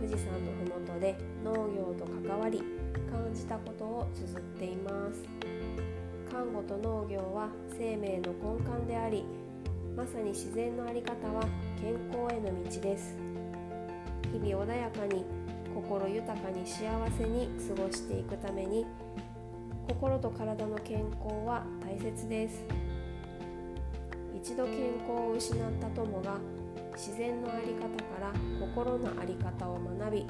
富士山の麓で農業と関わり感じたことを綴っています。看護と農業は生命の根幹でありまさに自然の在り方は健康への道です。日々穏やかに心豊かに幸せに過ごしていくために心と体の健康は大切です。一度健康を失った友が自然の在り方から心の在り方を学び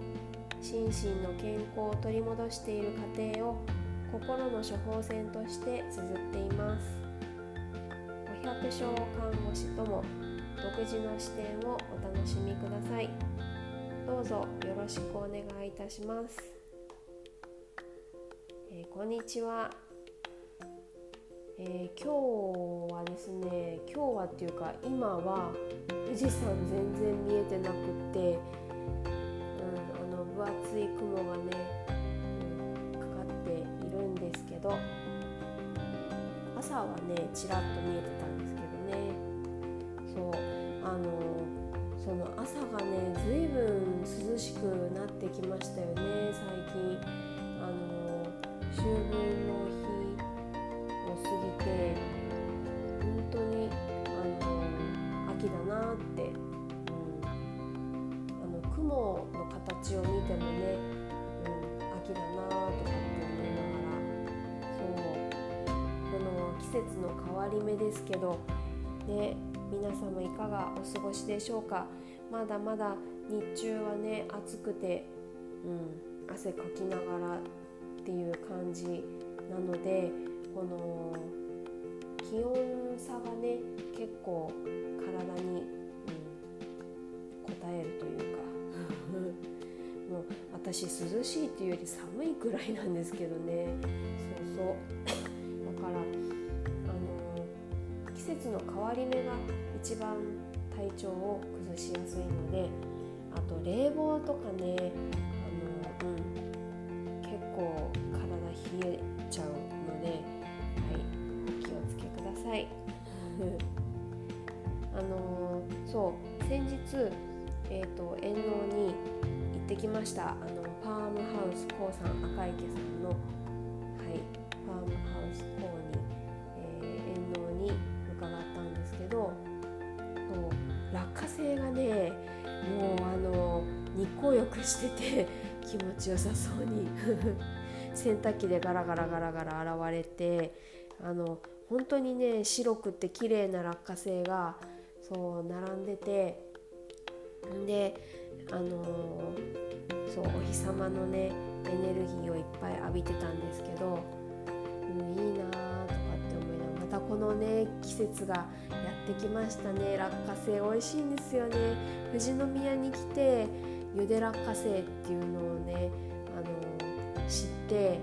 心身の健康を取り戻している過程を心の処方箋として綴っています。お百姓看護師とも独自の視点をお楽しみください。どうぞよろしくお願いいたします、えー、こんにちは、えー、今日はですね今日はっていうか今は富士山全然見えてなくって、うん、あの分厚い雲がね、うん、かかっているんですけど朝はねちらっと見えてたんですけどね。そうあのその朝がねずいぶん涼しくなってきましたよね最近。あの秋分のて本当にあの秋だなって、うん、あの雲の形を見てもね、うん、秋だなとかって思いながらそうこの季節の変わり目ですけどね皆様いかがお過ごしでしょうか？まだまだ日中はね暑くて、うん、汗かきながらっていう感じなのでこの気温差がね結構体に、うん、応えるというか。もう私涼しいっていうより寒いくらいなんですけどね。そうそう。だからあの季節の変わり目が一番体調を崩しやすいのであと冷房とかねあの、うん、結構体冷えあのそう。先日、えーと、遠納に行ってきました。あのパームハウスコウさん赤池さんの、はい、パームハウスコウに、えー、遠納に伺ったんですけど落花生がねもうあの日光浴してて気持ちよさそうに洗濯機でガラガラガラガラ洗われてあの本当にね白くて綺麗な落花生がそう並んでてであのそうお日様のねエネルギーをいっぱい浴びてたんですけど、うん、いいなとかって思いながらまたこのね季節がやってきましたね。落花生美味しいんですよね。富士宮に来てゆで落花生っていうのをねあの知って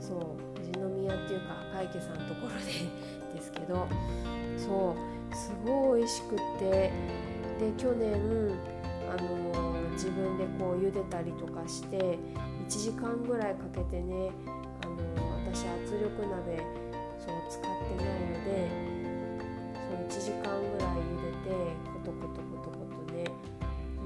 そう富士宮っていうか赤池さんのところでですけどそうすごい美味しくてで去年あの自分でこう茹でたりとかして1時間ぐらいかけてねあの私圧力鍋そう使ってないので1時間ぐらい茹でてコトコトコトコトね。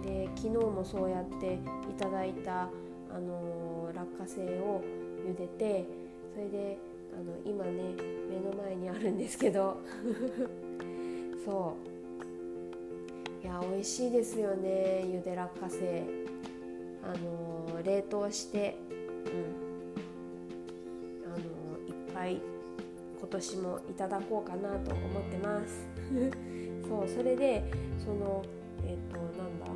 で昨日もそうやっていただいた、あの、落花生を茹でてそれであの今ね目の前にあるんですけど。そう。いや美味しいですよねゆで落花生あの、冷凍して。うん。あの、いっぱい今年もいただこうかなと思ってます。そうそれでそのえっ、ー、となんだ。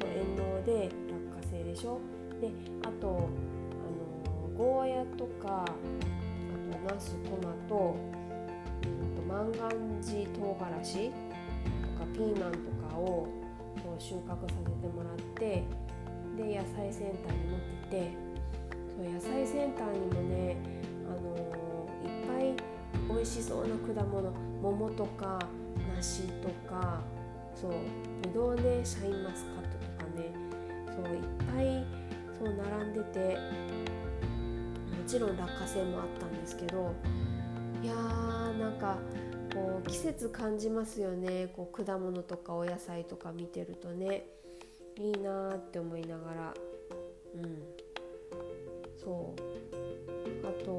そう遠納で落花生でしょ。であとあのゴーヤとかナストマト、うんと、万願寺唐辛子とかピーマンとかをこう収穫させてもらってで野菜センターに持っててそう野菜センターにもねあのいっぱい美味しそうな果物桃とか梨とかそうぶどうねシャインマスカットとかねそういっぱいそう並んでてちろん落花生もあったんですけどいやーなんかこう季節感じますよね。こう果物とかお野菜とか見てるとね。いいなって思いながら。うん。そう。あとあ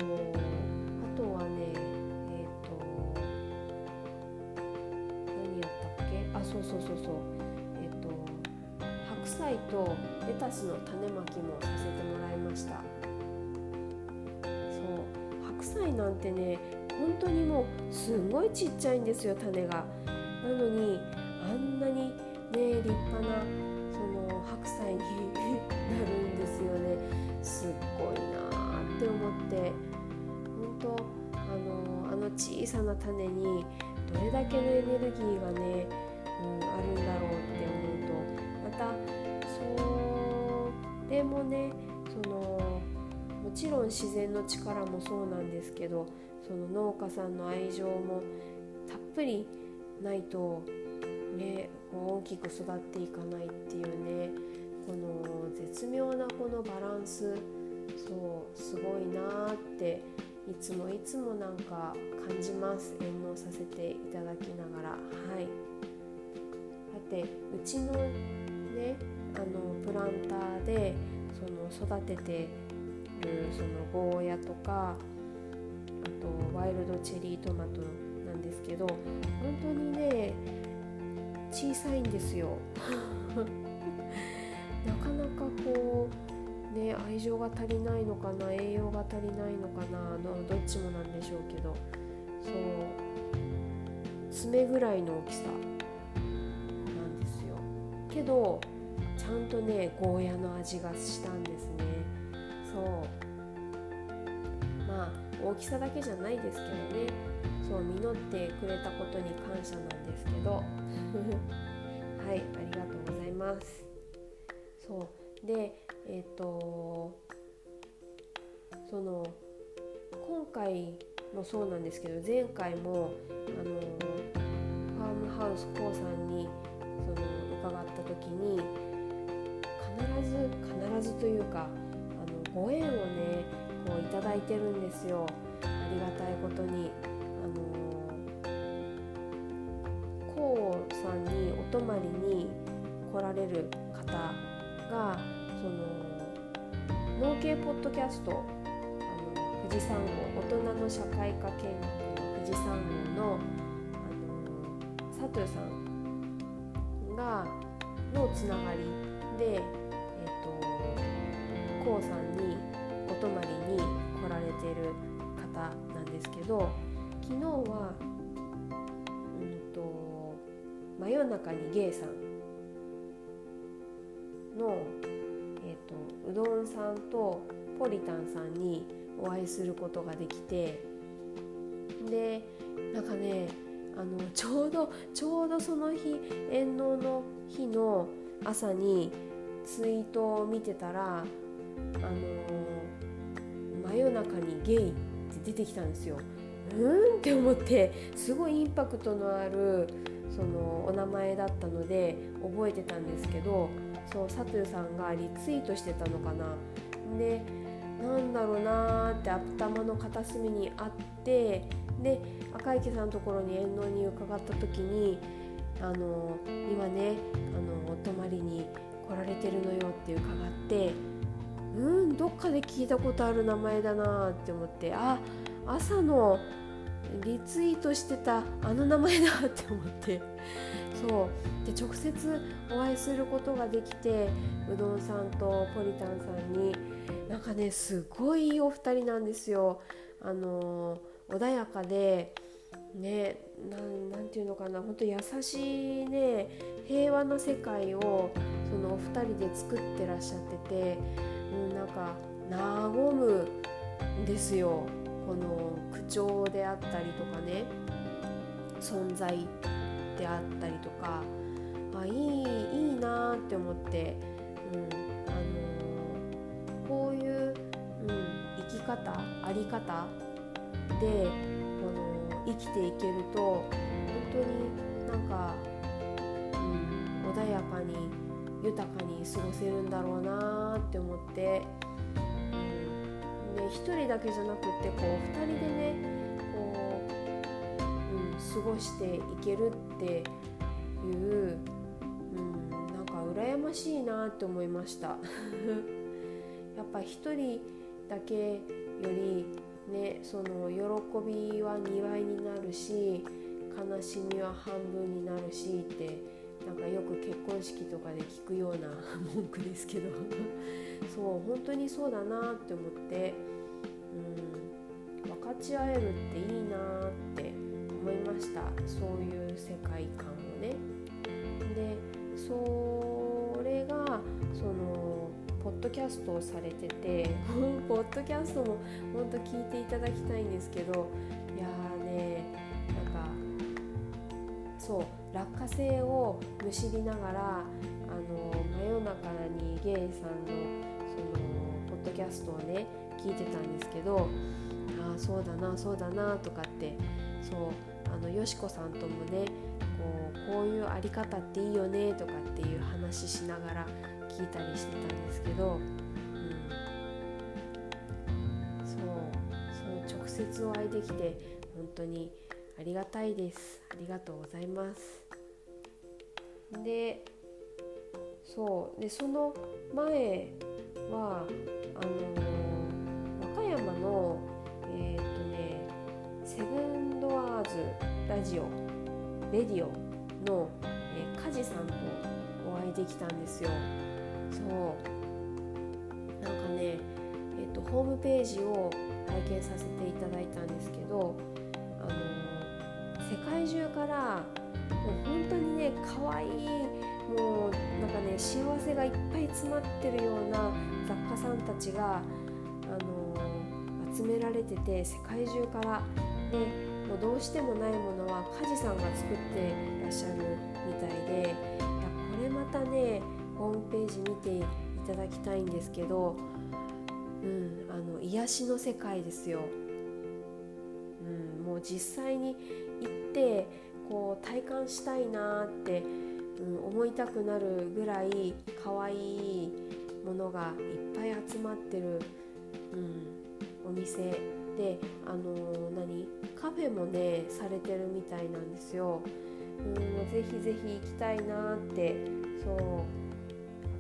とはねえっ、と何やったっけ？あそうそうそうそう。えっ、と白菜とレタスの種まきもさせてもらいました。菜なんてね本当にもうすんごいちっちゃいんですよ種が。なのにあんなにね立派なその白菜になるんですよね。すっごいなって思って。本当あのあの小さな種にどれだけのエネルギーがね、うん、あるんだろうって思うと。またそれもねそのもちろん自然の力もそうなんですけどその農家さんの愛情もたっぷりないとねこう大きく育っていかないっていうねこの絶妙なこのバランスそうすごいなっていつもいつもなんか感じます。演農させていただきながら。はい。だってうちのねあのプランターでその育ててるそのゴーヤとかあとワイルドチェリートマトなんですけど本当にね小さいんですよ。なかなかこうね愛情が足りないのかな栄養が足りないのかなどどっちもなんでしょうけどそう爪ぐらいの大きさなんですよ。けどちゃんとねゴーヤの味がしたんですね。そう。まあ大きさだけじゃないですけどね。そう実ってくれたことに感謝なんですけど。はいありがとうございます。そう。でえっ、ー、とその今回もそうなんですけど前回もあのファームハウス k o さんにその伺った時に必ず必ずというかご縁をねこういただいてるんですよありがたいことに。あのこうさんにお泊まりに来られる方がその農系ポッドキャストあの富士山号大人の社会科見学の富士山号のあの佐藤さんがのつながりで、さんにお泊まりに来られてる方なんですけど昨日はうんと真夜中にゲイさんの、えーと、うどんさんとポリタンさんにお会いすることができてでなんかねあのちょうどちょうどその日遠納の日の朝にツイートを見てたらあの真夜中にゲイって出てきたんですよ。うんって思ってすごいインパクトのあるそのお名前だったので覚えてたんですけどそう佐藤さんがリツイートしてたのかなでなんだろうなーって頭の片隅にあってで赤池さんのところに遠納に伺った時にあの今ねあのお泊まりに来られてるのよって伺ってうんどっかで聞いたことある名前だなって思ってあ朝のリツイートしてたあの名前だって思ってそうで直接お会いすることができてうどんさんとポリタンさんになんかねすごいいいお二人なんですよ。あの穏やかでねなんていうのかな本当優しいね平和な世界をそのお二人で作ってらっしゃってて、うん、なんか和むんですよ。この口調であったりとかね存在であったりとか。あいいいいなって思って、うんあのー、こういう、うん、生き方あり方で生きていけると本当になんか、うん、穏やかに豊かに過ごせるんだろうなって思って。ね1人だけじゃなくってこう2人でねこう、うん、過ごしていけるっていう、うん、なんか羨ましいなって思いました やっぱ一人だけよりねその喜びは2倍になるし悲しみは半分になるしってなんかよく結婚式とかで聞くような 文句ですけど。そう本当にそうだなって思って、うん、分かち合えるっていいなって思いました。そういう世界観をね。でそれがそのポッドキャストをされてて ポッドキャストも本当聞いていただきたいんですけどいやーねなんかそう落花生をむしりながらあの真夜中にゲイさんのそのポッドキャストをね聞いてたんですけどああそうだなそうだなとかってそうあのよしこさんともねこうこういうあり方っていいよねとかっていう話しながら聞いたりしてたんですけど、うん、そうそう直接お会いできて本当にありがたいです。ありがとうございます。でそうでその前はあのー、和歌山のえっ、ー、とねセブンドアーズラジオレディオの、えー、梶さんとお会いできたんですよ。そう。なんかね、えーと、ホームページを拝見させていただいたんですけど、あの、世界中からもう本当にね可愛いもうなんかね幸せがいっぱい詰まってるような雑貨さんたちが、あのー、集められてて世界中からでもうどうしてもないものは梶さんが作ってらっしゃるみたいでいやこれまたねホームページ見ていただきたいんですけど、うん、あの癒しの世界ですよ、うん、もう実際に行ってこう体感したいなって、うん、思いたくなるぐらい可愛いものがいっぱい集まってる、うん、お店。であの何カフェもねされてるみたいなんですよ。うんぜひぜひ行きたいなってそう。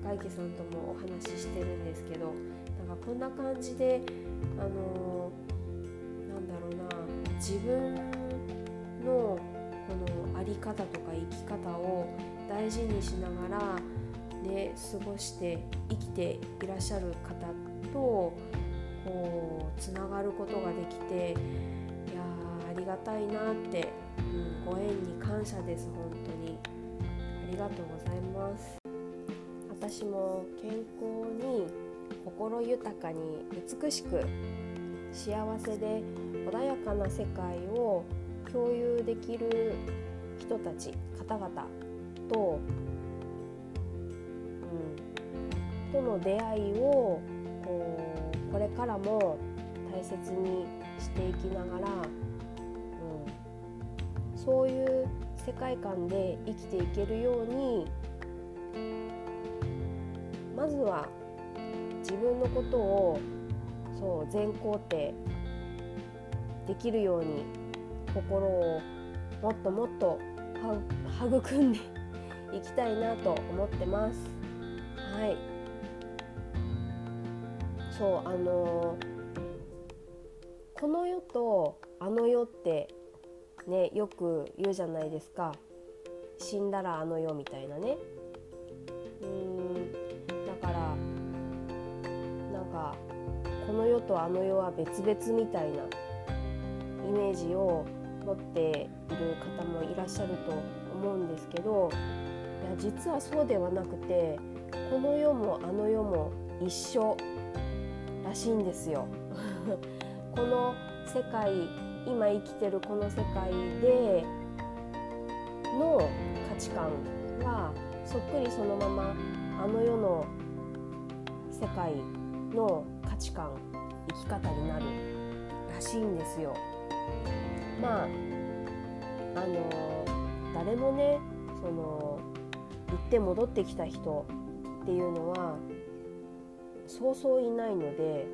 赤池さんともお話ししてるんですけどなんかこんな感じであのなんだろうな自分のこの在り方とか生き方を大事にしながらね過ごして生きていらっしゃる方とこうつながることができていやありがたいなって、うん、ご縁に感謝です本当に。ありがとうございます。私も健康に心豊かに美しく幸せで穏やかな世界を共有できる人たち方々と、うん、との出会いをこうこれからも大切にしていきながら、うん、そういう世界観で生きていけるようにまずは自分のことをそう全肯定できるように心をもっともっと育んでいきたいなと思ってます。はい。そうあのこの世とあの世ってねよく言うじゃないですか。死んだらあの世みたいなね。うん。この世とあの世は別々みたいなイメージを持っている方もいらっしゃると思うんですけどいや実はそうではなくてこの世もあの世も一緒らしいんですよ。この世界今生きてるこの世界での価値観がそっくりそのままあの世の世界の価値観生き方になるらしいんですよ。まああの誰もねその行って戻ってきた人っていうのはそうそういないので、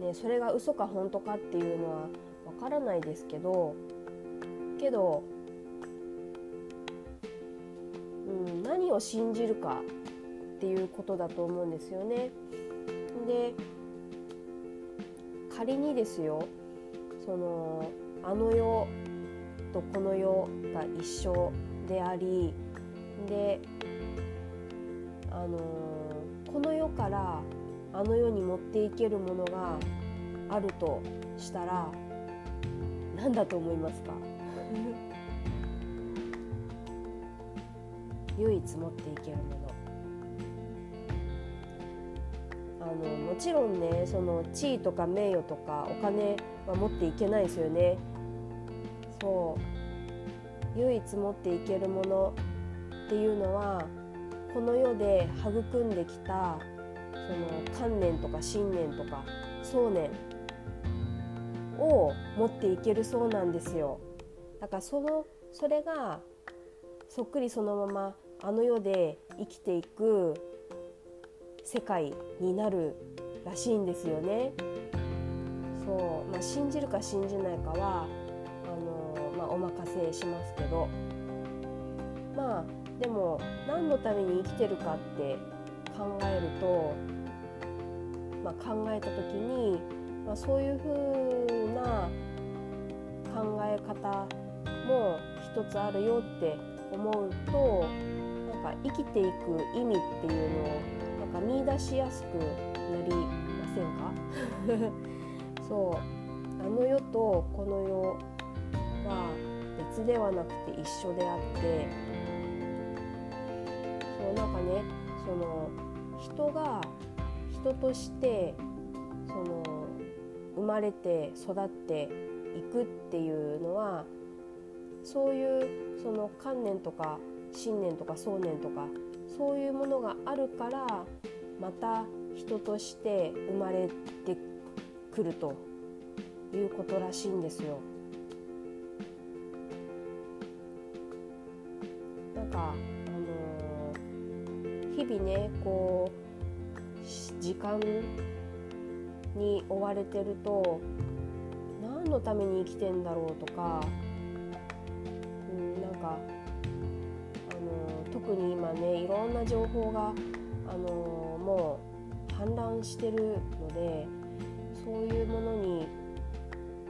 ね、それが嘘か本当かっていうのはわからないですけどけどうん、何を信じるかっていうことだと思うんですよね。で仮にですよそのあの世とこの世が一緒でありであのこの世からあの世に持っていけるものがあるとしたら何だと思いますか？唯一持っていけるもの。あのもちろんねその地位とか名誉とかお金は持っていけないですよね。そう。唯一持っていけるものっていうのはこの世で育んできたその観念とか信念とか想念を持っていけるそうなんですよ。だからそのそれがそっくりそのままあの世で生きていく世界になるらしいんですよね。そう、まあ、信じるか信じないかはあの、まあ、お任せしますけどまあでも何のために生きてるかって考えると、まあ、考えた時に、まあ、そういうふうな考え方も一つあるよって思うとなんか生きていく意味っていうのをか見出しやすくなりませんか？そうあの世とこの世は別ではなくて一緒であって。そうなんかねその人が人としてその生まれて育っていくっていうのはそういうその観念とか信念とか想念とかそういうものがあるからまた人として生まれてくるということらしいんですよ。なんかあのー、日々ねこう時間に追われてると何のために生きてんだろうとかかあの特に今ねいろんな情報があのもう氾濫してるのでそういうものに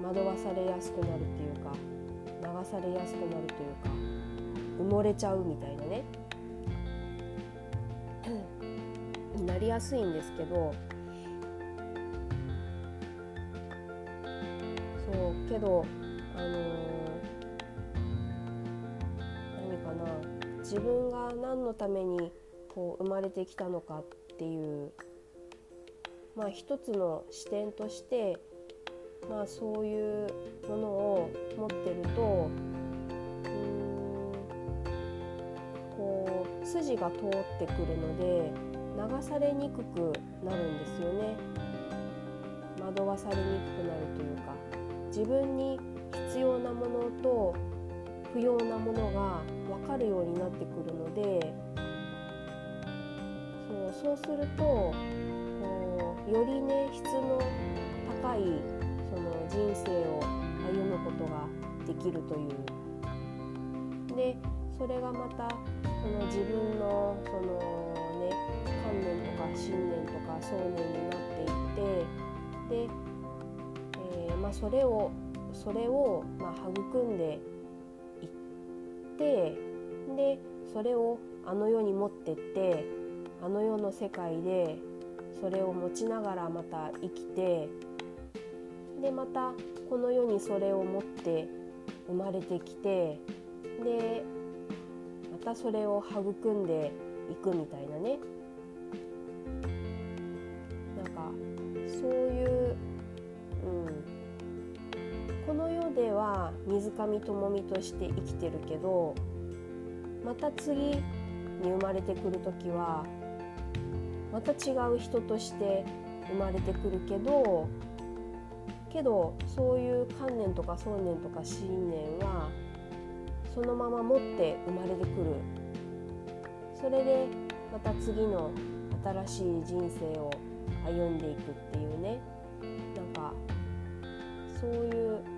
惑わされやすくなるっていうか流されやすくなるというか埋もれちゃうみたいなね なりやすいんですけどそうけどあの何かな自分が何のためにこう生まれてきたのかっていうまあ一つの視点としてまあそういうものを持ってるとうんこう筋が通ってくるので流されにくくなるんですよね。惑わされにくくなるというか自分に必要なものと不要なものが分かるようになってくるのでそうそうするとよりね質の高いその人生を歩むことができるという。でそれがまたその自分のそのね観念とか信念とか想念になっていってで、えー、まあ、それをそれをまあ育んでてでそれをあの世に持ってってあの世の世界でそれを持ちながらまた生きてでまたこの世にそれを持って生まれてきてでまたそれを育んでいくみたいなね。この世では水上智美として生きてるけどまた次に生まれてくる時はまた違う人として生まれてくるけどけどそういう観念とか想念とか信念はそのまま持って生まれてくる。それでまた次の新しい人生を歩んでいくっていうね。なんかそういう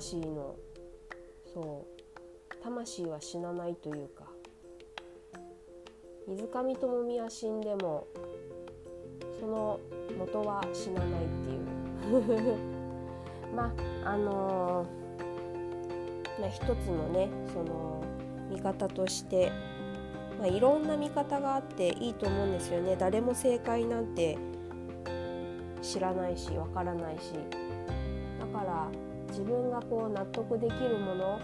魂のそう魂は死なないというか水上智美は死んでもその元は死なないっていう。まああのー、まあ、一つのねその見方として、まあ、いろんな見方があっていいと思うんですよね。誰も正解なんて知らないしわからないし。だから自分がこう納得できるもの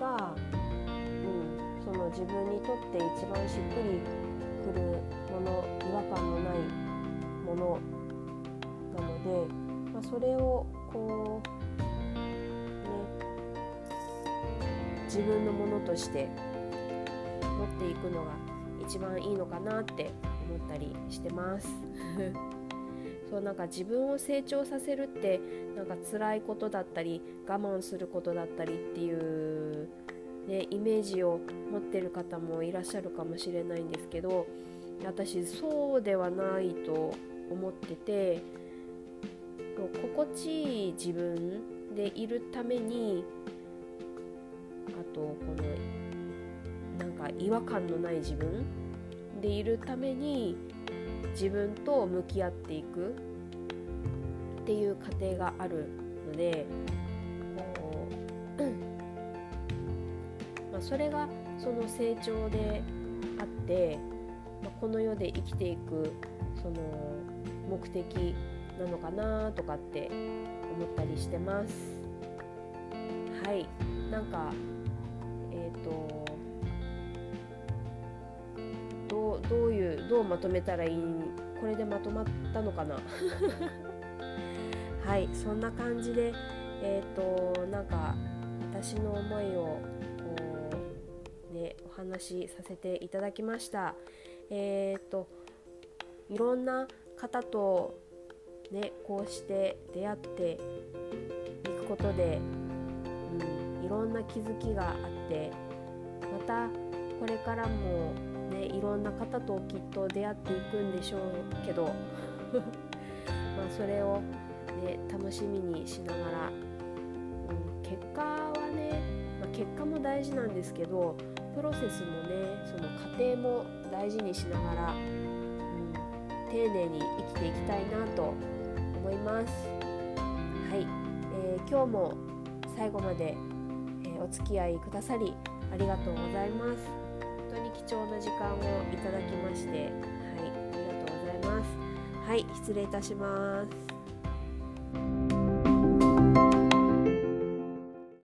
が、うん、その自分にとって一番しっくりくるもの違和感のないものなので、まあ、それをこうね自分のものとして持っていくのが一番いいのかなって思ったりしてます。そうなんか自分を成長させるってなんか辛いことだったり我慢することだったりっていう、ね、イメージを持ってる方もいらっしゃるかもしれないんですけど私そうではないと思ってて心地いい自分でいるためにあとこのなんか違和感のない自分でいるために自分と向き合っていくっていう過程があるのでこう、まあ、それがその成長であって、まあ、この世で生きていくその目的なのかなとかって思ったりしてます。はいなんかどういうどうまとめたらいいこれでまとまったのかな？はいそんな感じでえっ、ー、となんか私の思いをねお話しさせていただきました。えっ、ー、といろんな方とねこうして出会っていくことで、うん、いろんな気づきがあってまたこれからもねいろんな方ときっと出会っていくんでしょうけど まあそれを、ね、楽しみにしながら、うん、結果はね、まあ、結果も大事なんですけどプロセスもねその過程も大事にしながら、うん、丁寧に生きていきたいなと思います。はい、えー、今日も最後まで、えー、お付き合いくださりありがとうございます。貴重な時間をいただきまして、はい、ありがとうございます。はい、失礼いたします。